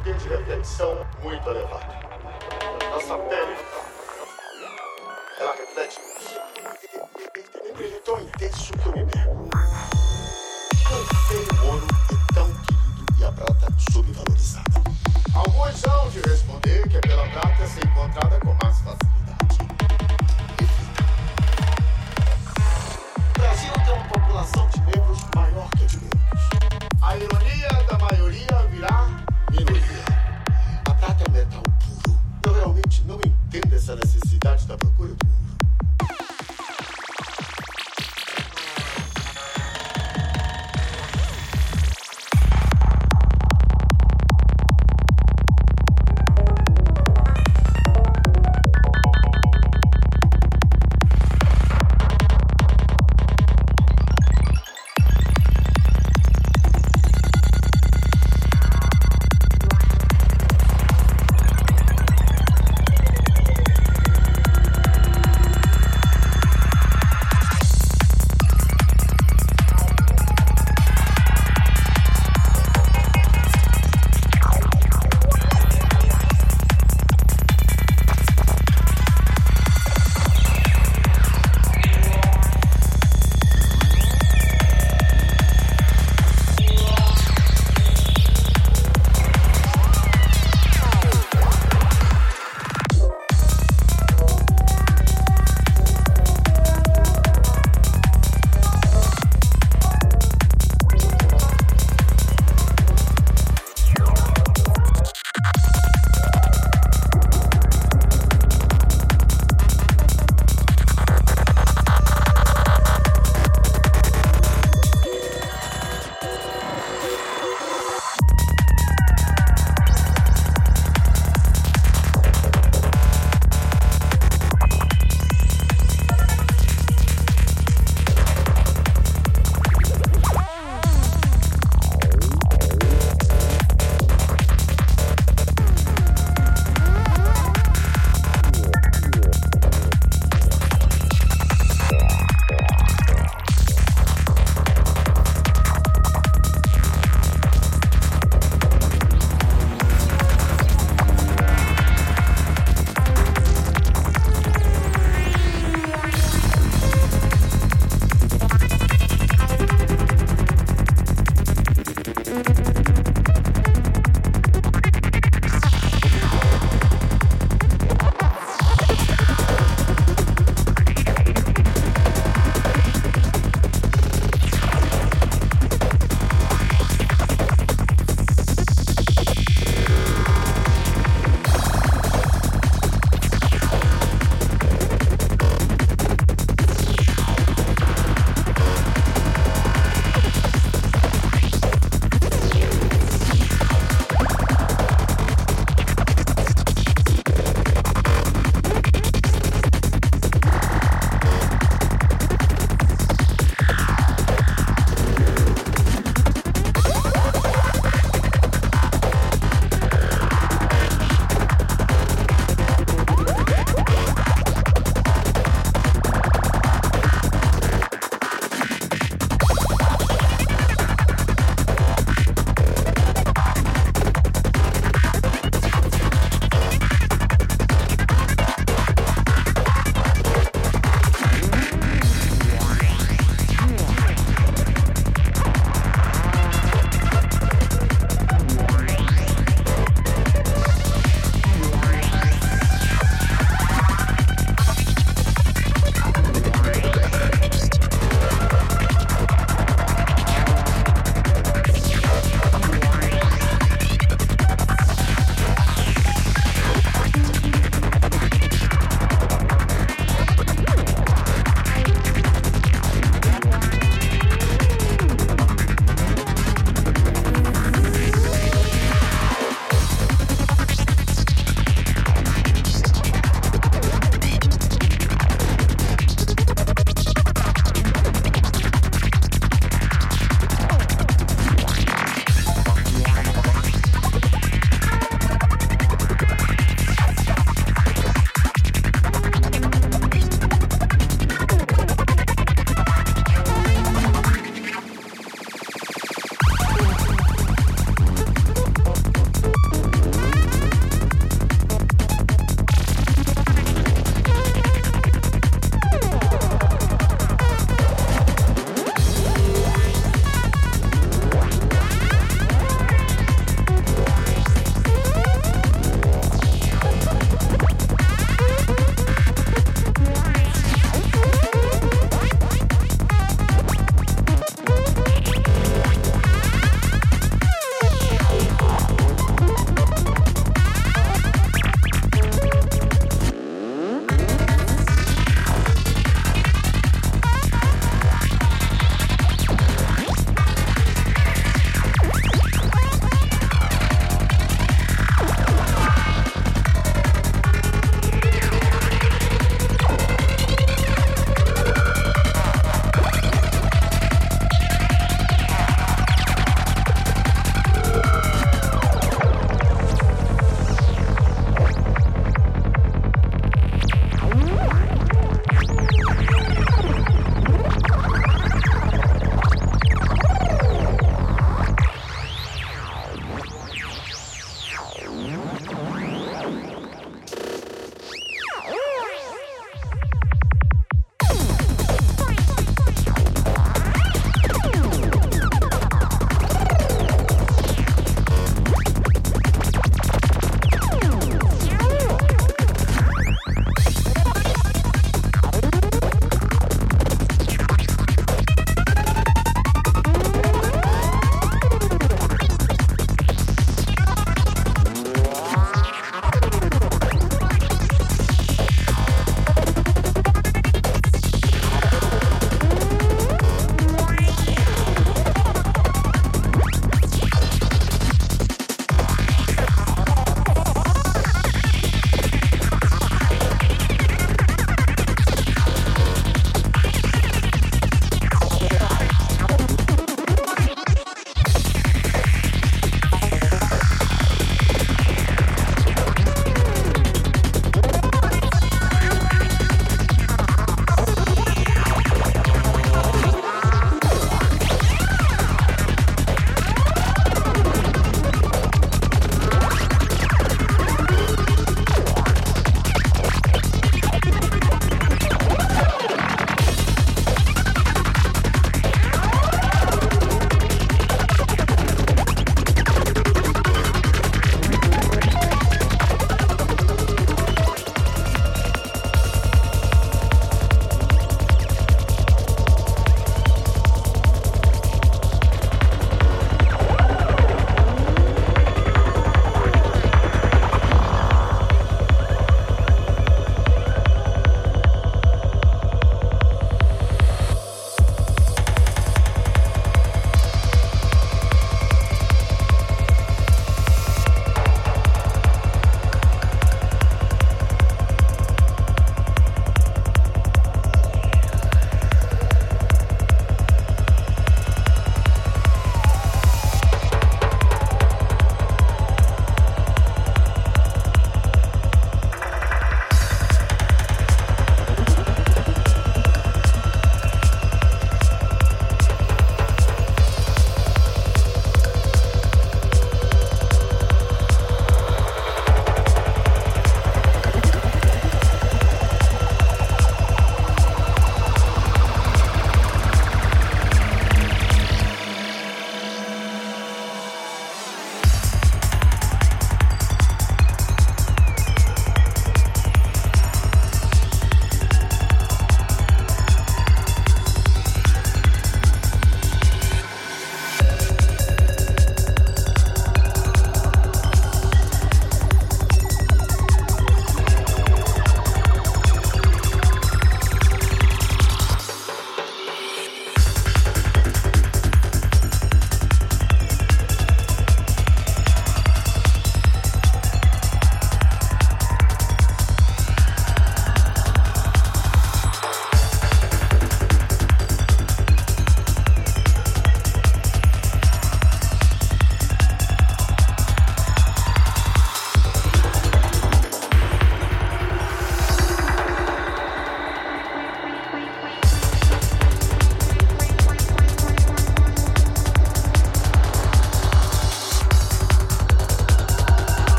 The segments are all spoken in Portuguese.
tensão muito elevada. Nossa pele ela reflete um brilho tão intenso que eu me pego. Que o ouro é tão querido e a prata subvalorizada? Alguns hão de responder que é pela prata ser encontrada com mais facilidade. O Brasil tem uma população de negros maior que a de brancos. A ironia da maioria virá minoria. A prata é um metal puro. Eu realmente não entendo essa necessidade da procura do.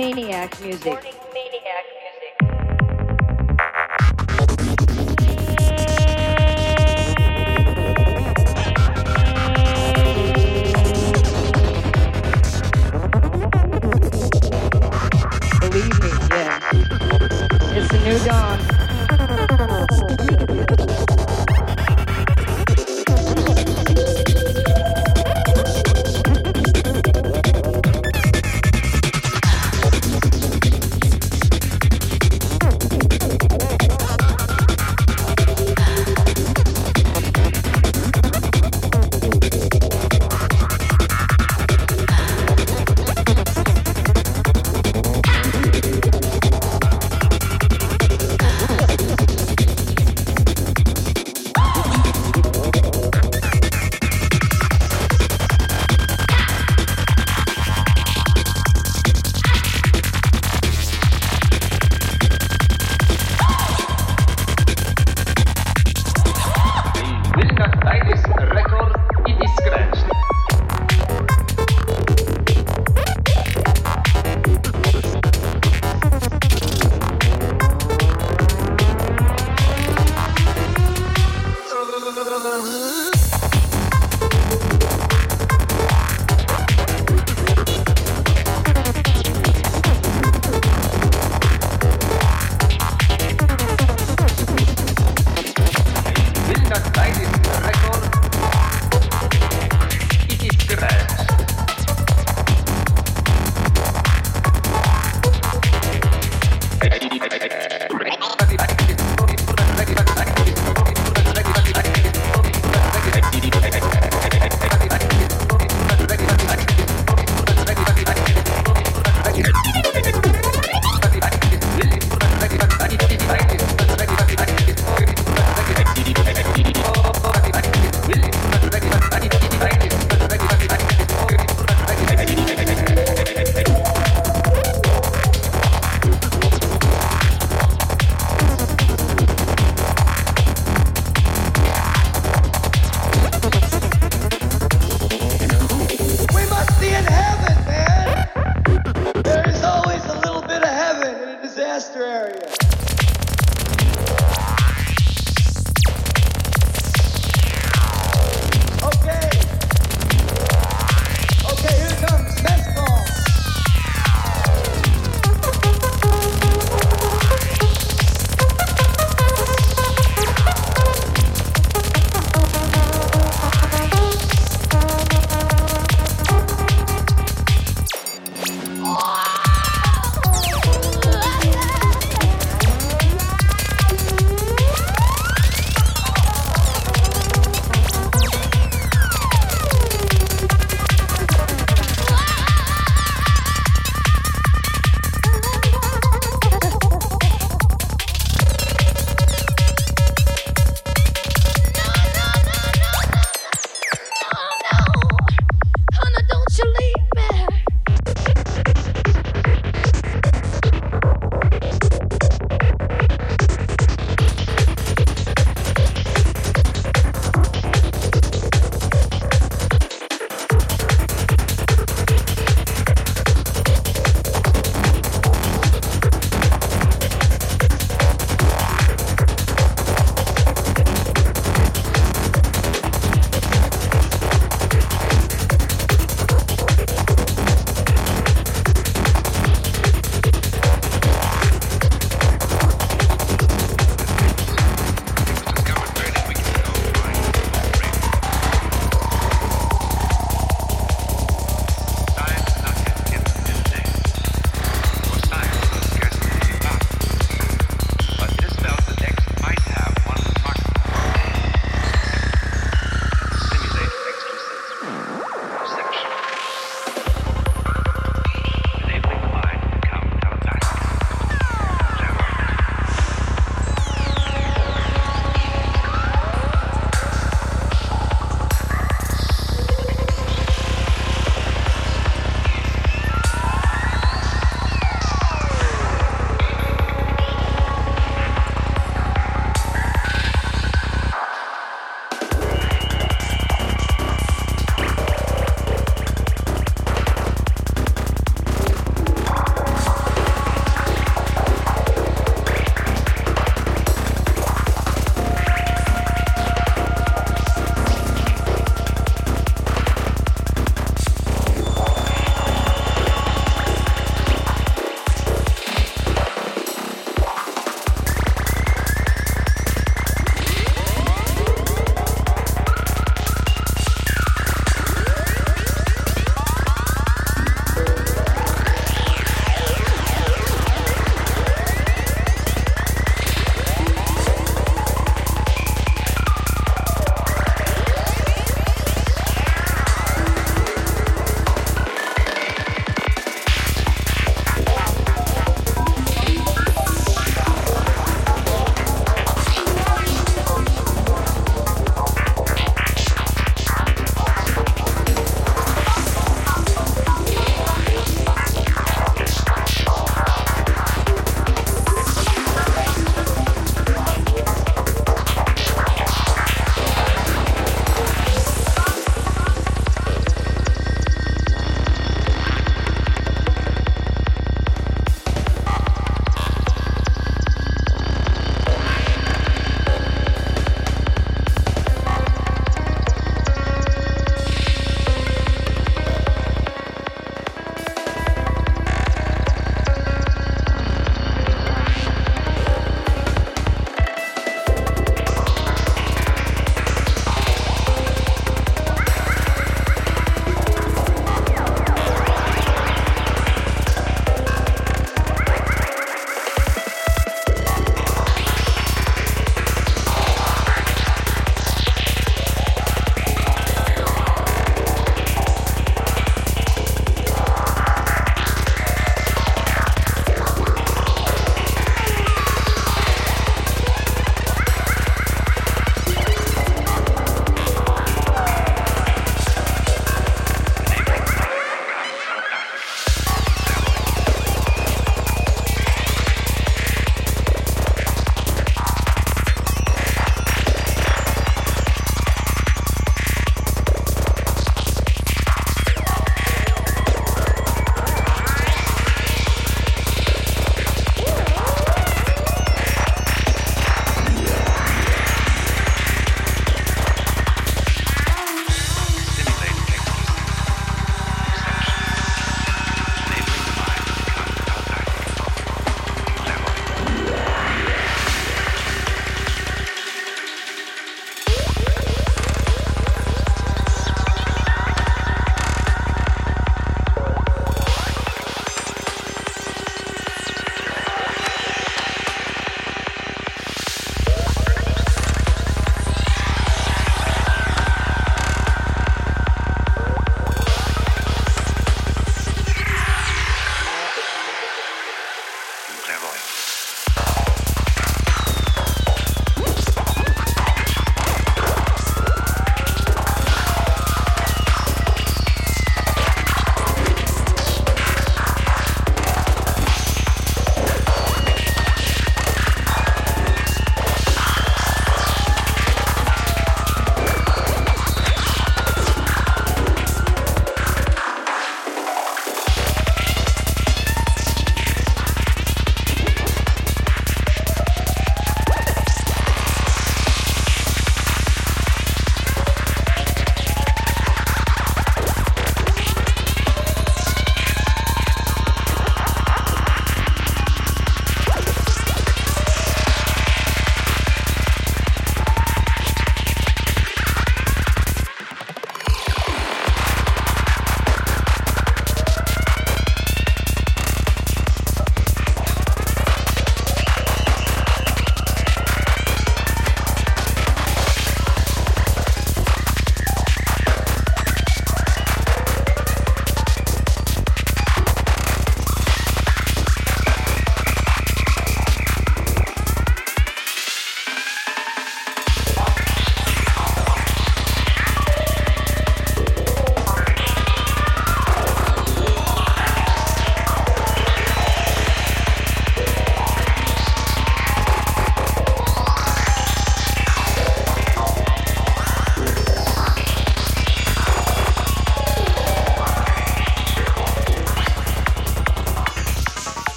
Maniac music.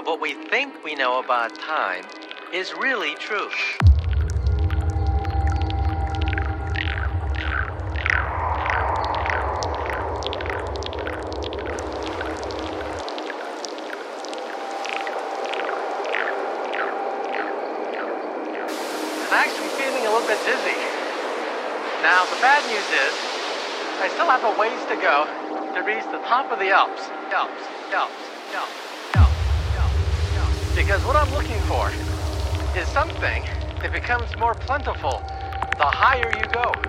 Of what we think we know about time is really true. I'm actually feeling a little bit dizzy. Now, the bad news is, I still have a ways to go to reach the top of the Alps, Because what I'm looking for is something that becomes more plentiful the higher you go.